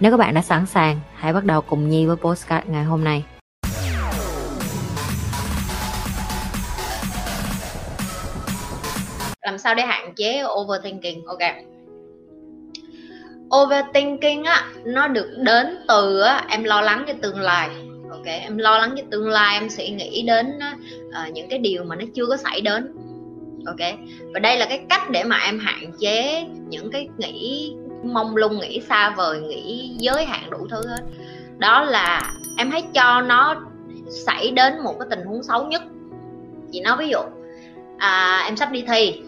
Nếu các bạn đã sẵn sàng, hãy bắt đầu cùng Nhi với postcard ngày hôm nay. làm sao để hạn chế overthinking ok. Overthinking á nó được đến từ á, em lo lắng cho tương lai ok. Em lo lắng cho tương lai em sẽ nghĩ đến uh, những cái điều mà nó chưa có xảy đến ok. Và đây là cái cách để mà em hạn chế những cái nghĩ mong lung nghĩ xa vời nghĩ giới hạn đủ thứ hết. Đó là em hãy cho nó xảy đến một cái tình huống xấu nhất. Chị nói ví dụ à, em sắp đi thi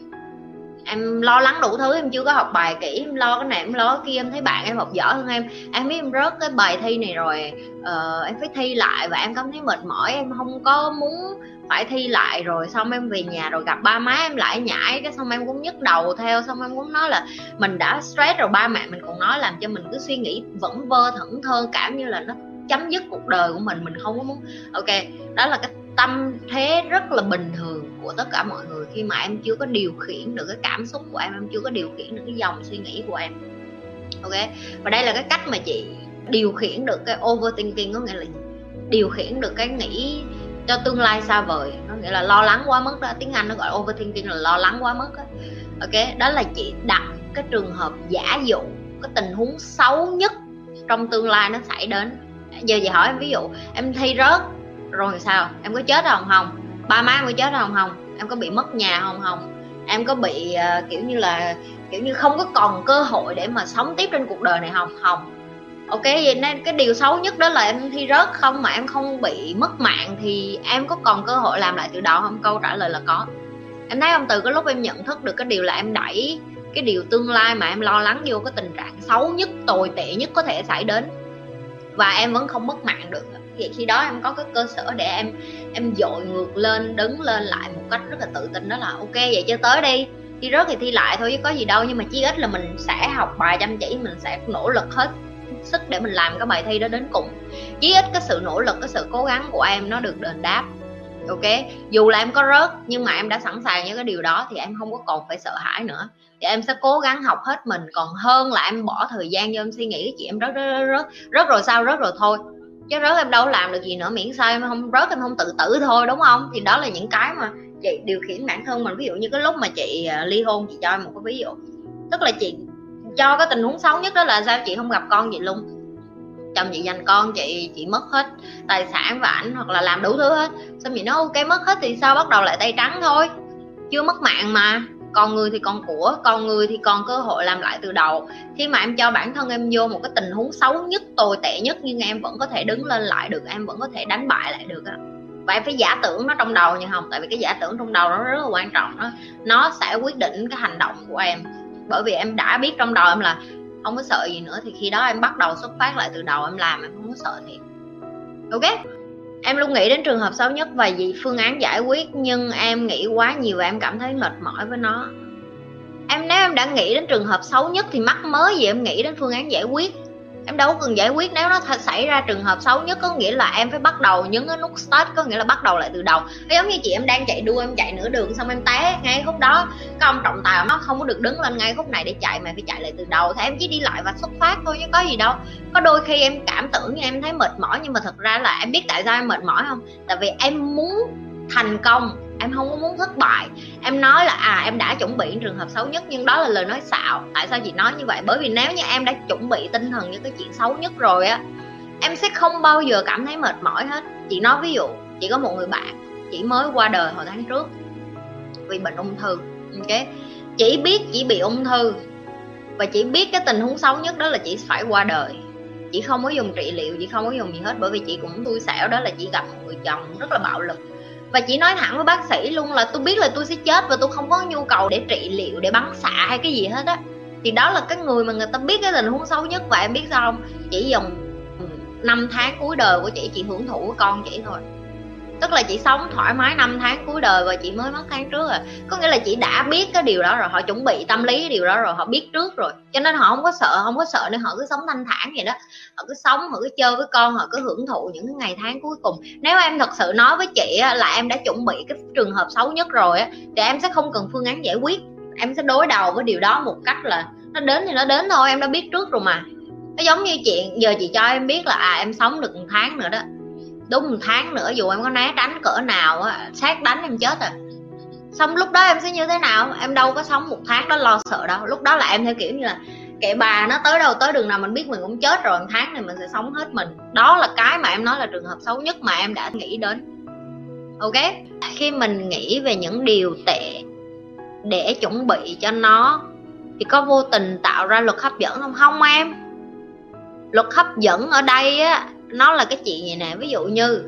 em lo lắng đủ thứ em chưa có học bài kỹ em lo cái này em lo cái kia em thấy bạn em học giỏi hơn em. Em biết em rớt cái bài thi này rồi uh, em phải thi lại và em cảm thấy mệt mỏi em không có muốn phải thi lại rồi, xong em về nhà rồi gặp ba má em lại nhảy, cái xong em cũng nhức đầu theo, xong em cũng nói là mình đã stress rồi, ba mẹ mình còn nói làm cho mình cứ suy nghĩ vẫn vơ, thẫn thơ, cảm như là nó chấm dứt cuộc đời của mình mình không có muốn. Ok, đó là cái tâm thế rất là bình thường của tất cả mọi người khi mà em chưa có điều khiển được cái cảm xúc của em em chưa có điều khiển được cái dòng suy nghĩ của em. Ok, và đây là cái cách mà chị điều khiển được cái overthinking, có nghĩa là điều khiển được cái nghĩ cho tương lai xa vời. Nó nghĩa là lo lắng quá mức đó tiếng anh nó gọi overthinking là lo lắng quá mức đó. ok đó là chị đặt cái trường hợp giả dụ cái tình huống xấu nhất trong tương lai nó xảy đến. Giờ chị hỏi em ví dụ em thi rớt rồi sao? Em có chết không? Không. Ba má em có chết không? Không. Em có bị mất nhà không? Không. Em có bị uh, kiểu như là kiểu như không có còn cơ hội để mà sống tiếp trên cuộc đời này không? Không ok, vậy nên cái điều xấu nhất đó là em thi rớt không mà em không bị mất mạng thì em có còn cơ hội làm lại từ đầu không? Câu trả lời là có. Em thấy không từ cái lúc em nhận thức được cái điều là em đẩy cái điều tương lai mà em lo lắng vô cái tình trạng xấu nhất, tồi tệ nhất có thể xảy đến. Và em vẫn không mất mạng được. Vậy khi đó em có cái cơ sở để em em dội ngược lên, đứng lên lại một cách rất là tự tin đó là ok, vậy cho tới đi. Thi rớt thì thi lại thôi chứ có gì đâu, nhưng mà chí ít là mình sẽ học bài chăm chỉ, mình sẽ nỗ lực hết sức để mình làm cái bài thi đó đến cùng. Chí ít cái sự nỗ lực, cái sự cố gắng của em nó được đền đáp. Ok? Dù là em có rớt, nhưng mà em đã sẵn sàng với cái điều đó thì em không có còn phải sợ hãi nữa. Thì em sẽ cố gắng học hết mình. Còn hơn là em bỏ thời gian cho em suy nghĩ Chị em rớt rớt rớt rớt. Rồi sao? Rớt rồi thôi. Chứ rớt em đâu làm được gì nữa, miễn sao em không rớt, em không tự tử thôi, đúng không? Thì đó là những cái mà chị điều khiển bản thân mình. Ví dụ như cái lúc mà chị à, ly hôn, chị cho em một cái ví dụ. Tức là chị cho cái tình huống xấu nhất đó là sao chị không gặp con chị luôn? Chồng chị dành con, chị chị mất hết tài sản và ảnh hoặc là làm đủ thứ hết. Xong chị nói, ok, mất hết thì sao? Bắt đầu lại tay trắng thôi. Chưa mất mạng mà. Còn người thì còn của, còn người thì còn cơ hội làm lại từ đầu. Khi mà em cho bản thân em vô một cái tình huống xấu nhất, tồi tệ nhất, nhưng em vẫn có thể đứng lên lại được, em vẫn có thể đánh bại lại được á. Và em phải giả tưởng nó trong đầu như không tại vì cái giả tưởng trong đầu nó rất là quan trọng đó. Nó sẽ quyết định cái hành động của em bởi vì em đã biết trong đầu em là không có sợ gì nữa, thì khi đó em bắt đầu xuất phát lại từ đầu em làm, em không có sợ thiệt. Ok, em luôn nghĩ đến trường hợp xấu nhất và gì phương án giải quyết, nhưng em nghĩ quá nhiều và em cảm thấy mệt mỏi với nó. Em, nếu em đã nghĩ đến trường hợp xấu nhất thì mắc mới gì em nghĩ đến phương án giải quyết em đâu cần giải quyết nếu nó th- xảy ra trường hợp xấu nhất, có nghĩa là em phải bắt đầu nhấn cái nút start, có nghĩa là bắt đầu lại từ đầu. Giống như chị, em đang chạy đua, em chạy nửa đường xong em té ngay khúc đó. Cái ông trọng tài nó không có được đứng lên ngay khúc này để chạy, mà phải chạy lại từ đầu. Thì em chỉ đi lại và xuất phát thôi chứ có gì đâu. Có đôi khi em cảm tưởng như em thấy mệt mỏi, nhưng mà thật ra là em biết tại sao em mệt mỏi không? Tại vì em muốn thành công, em không có muốn thất bại em nói là à em đã chuẩn bị trường hợp xấu nhất nhưng đó là lời nói xạo. Tại sao chị nói như vậy? Bởi vì nếu như em đã chuẩn bị tinh thần những cái chuyện xấu nhất rồi á, em sẽ không bao giờ cảm thấy mệt mỏi hết. Chị nói ví dụ chị có một người bạn chị mới qua đời hồi tháng trước vì bệnh ung thư, ok? Chỉ biết chỉ bị ung thư và chỉ biết cái tình huống xấu nhất đó là chị phải qua đời. Chị không có dùng trị liệu, chị không có dùng gì hết bởi vì chị cũng xui xẻo đó là chị gặp một người chồng rất là bạo lực và chỉ nói thẳng với bác sĩ luôn là tôi biết là tôi sẽ chết và tôi không có nhu cầu để trị liệu, để bắn xạ hay cái gì hết á. Thì đó là cái người mà người ta biết cái tình huống xấu nhất và em biết sao không? Chỉ dùng ừ, năm tháng cuối đời của chị chị hưởng thụ của con chị thôi tức là chị sống thoải mái năm tháng cuối đời và chị mới mất tháng trước à có nghĩa là chị đã biết cái điều đó rồi, họ chuẩn bị tâm lý cái điều đó rồi, họ biết trước rồi. Cho nên họ không có sợ, không có sợ nên họ cứ sống thanh thản vậy đó. Họ cứ sống, họ cứ chơi với con, họ cứ hưởng thụ những cái ngày tháng cuối cùng. Nếu em thật sự nói với chị là em đã chuẩn bị cái trường hợp xấu nhất rồi thì em sẽ không cần phương án giải quyết. Em sẽ đối đầu với điều đó một cách là nó đến thì nó đến thôi, em đã biết trước rồi mà. Nó giống như chuyện, giờ chị cho em biết là à em sống được một tháng nữa đó đúng một tháng nữa, dù em có né tránh cỡ nào á, sát đánh em chết rồi xong lúc đó em sẽ như thế nào? Em đâu có sống một tháng đó lo sợ đâu. Lúc đó là em theo kiểu như là, kệ bà nó, tới đâu tới đường nào mình biết mình cũng chết rồi, một tháng này mình sẽ sống hết mình. Đó là cái mà em nói là trường hợp xấu nhất mà em đã nghĩ đến. Ok? Khi mình nghĩ về những điều tệ để chuẩn bị cho nó, thì có vô tình tạo ra luật hấp dẫn không? Không em. Luật hấp dẫn ở đây á nó là cái chuyện gì nè, ví dụ như,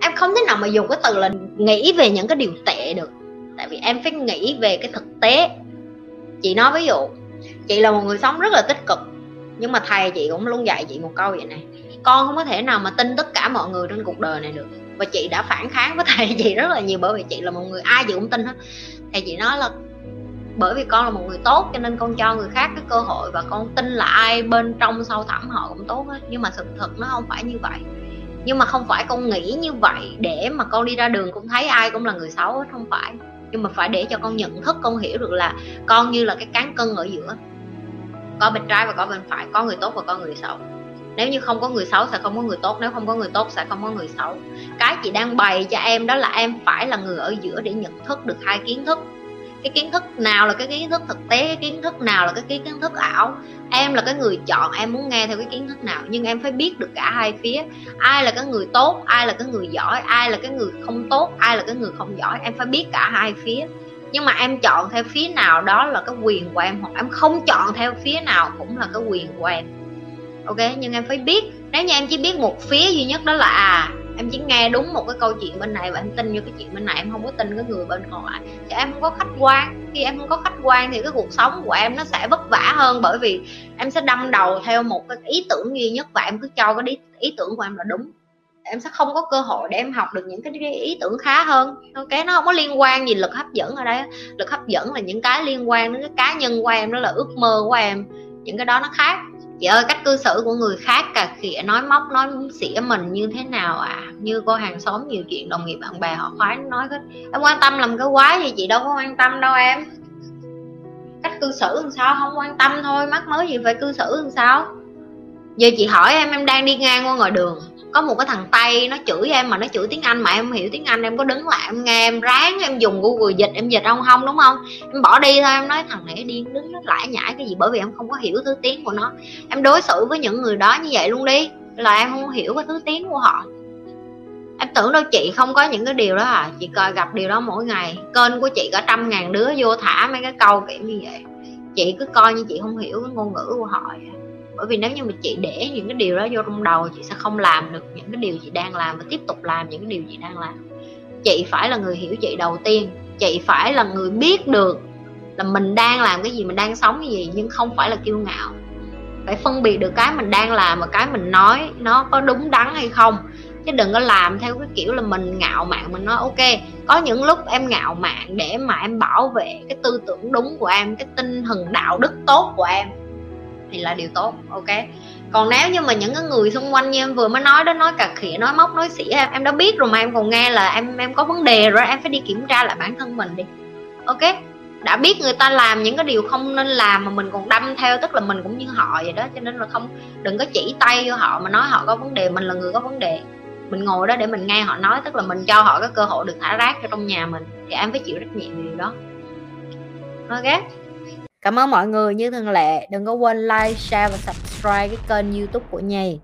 em không thể nào mà dùng cái từ là nghĩ về những cái điều tệ được. Tại vì em phải nghĩ về cái thực tế. Chị nói ví dụ, chị là một người sống rất là tích cực, nhưng mà thầy chị cũng luôn dạy chị một câu vậy này con không có thể nào mà tin tất cả mọi người trên cuộc đời này được. Và chị đã phản kháng với thầy chị rất là nhiều, bởi vì chị là một người ai chị cũng tin hết. Thầy chị nói là bởi vì con là một người tốt, cho nên con cho người khác cái cơ hội và con tin là ai bên trong sâu thẳm họ cũng tốt hết. Nhưng mà sự thật nó không phải như vậy. Nhưng mà không phải con nghĩ như vậy để mà con đi ra đường cũng thấy ai cũng là người xấu hết, không phải. Nhưng mà phải để cho con nhận thức, con hiểu được là con như là cái cán cân ở giữa. Có bên trái và có bên phải, có người tốt và có người xấu. Nếu như không có người xấu sẽ không có người tốt, nếu không có người tốt sẽ không có người xấu. Cái chị đang bày cho em đó là em phải là người ở giữa để nhận thức được hai kiến thức cái kiến thức nào là cái kiến thức thực tế, cái kiến thức nào là cái kiến thức ảo? Em là cái người chọn, em muốn nghe theo cái kiến thức nào? Nhưng em phải biết được cả hai phía. Ai là cái người tốt, ai là cái người giỏi, ai là cái người không tốt, ai là cái người không giỏi, em phải biết cả hai phía. Nhưng mà em chọn theo phía nào đó là cái quyền của em, hoặc em không chọn theo phía nào cũng là cái quyền của em. Ok? Nhưng em phải biết. Nếu như em chỉ biết một phía duy nhất đó là à em chỉ nghe đúng một cái câu chuyện bên này và em tin vô cái chuyện bên này em không có tin cái người bên còn thì em không có khách quan. Khi em không có khách quan thì cái cuộc sống của em nó sẽ vất vả hơn bởi vì em sẽ đâm đầu theo một cái ý tưởng duy nhất và em cứ cho cái ý, ý tưởng của em là đúng. Em sẽ không có cơ hội để em học được những cái ý tưởng khá hơn. Ok nó không có liên quan gì lực hấp dẫn ở đây lực hấp dẫn là những cái liên quan đến cái cá nhân của em đó là ước mơ của em. Những cái đó nó khác chị ơi, cách cư xử của người khác cà khịa, nói móc, nói xỉa mình như thế nào à? Như cô hàng xóm nhiều chuyện, đồng nghiệp, bạn bè họ khoái nói hết. Em quan tâm làm cái quái gì chị? Đâu có quan tâm đâu em. Cách cư xử làm sao? Không quan tâm thôi, mắc mới gì phải cư xử làm sao? Giờ chị hỏi em em đang đi ngang qua ngoài đường có một cái thằng tây nó chửi em mà nó chửi tiếng anh mà em không hiểu tiếng anh, em có đứng lại em nghe, em ráng em dùng google dịch, em dịch ông không, đúng không? Em bỏ đi thôi, em nói thằng này điên, đứng nó lải nhải cái gì bởi vì em không có hiểu thứ tiếng của nó. Em đối xử với những người đó như vậy luôn đi, là em không hiểu cái thứ tiếng của họ. Em tưởng đâu chị không có những cái điều đó à chị coi gặp điều đó mỗi ngày, kênh của chị có trăm ngàn đứa vô thả mấy cái câu kiểu như vậy. Chị cứ coi như chị không hiểu cái ngôn ngữ của họ vậy bởi vì nếu như mà chị để những cái điều đó vô trong đầu, chị sẽ không làm được những cái điều chị đang làm và tiếp tục làm những cái điều chị đang làm. Chị phải là người hiểu chị đầu tiên. Chị phải là người biết được là mình đang làm cái gì, mình đang sống cái gì, nhưng không phải là kiêu ngạo. Phải phân biệt được cái mình đang làm và cái mình nói nó có đúng đắn hay không. Chứ đừng có làm theo cái kiểu là mình ngạo mạn, mình nói, ok, có những lúc em ngạo mạn để mà em bảo vệ cái tư tưởng đúng của em, cái tinh thần đạo đức tốt của em thì là điều tốt, ok? Còn nếu như mà những cái người xung quanh như em vừa mới nói đó, nói cà khịa, nói móc, nói xỉa em em đã biết rồi mà em còn nghe là em em có vấn đề rồi, em phải đi kiểm tra lại bản thân mình đi, ok? Đã biết người ta làm những cái điều không nên làm mà mình còn đâm theo, tức là mình cũng như họ vậy đó, cho nên là không, đừng có chỉ tay vô họ mà nói họ có vấn đề, mình là người có vấn đề. Mình ngồi đó để mình nghe họ nói, tức là mình cho họ cái cơ hội được thả rác cho trong nhà mình, thì em phải chịu trách nhiệm điều đó. Ok? Cảm ơn mọi người như thường lệ. Đừng có quên like, share và subscribe cái kênh youtube của nhì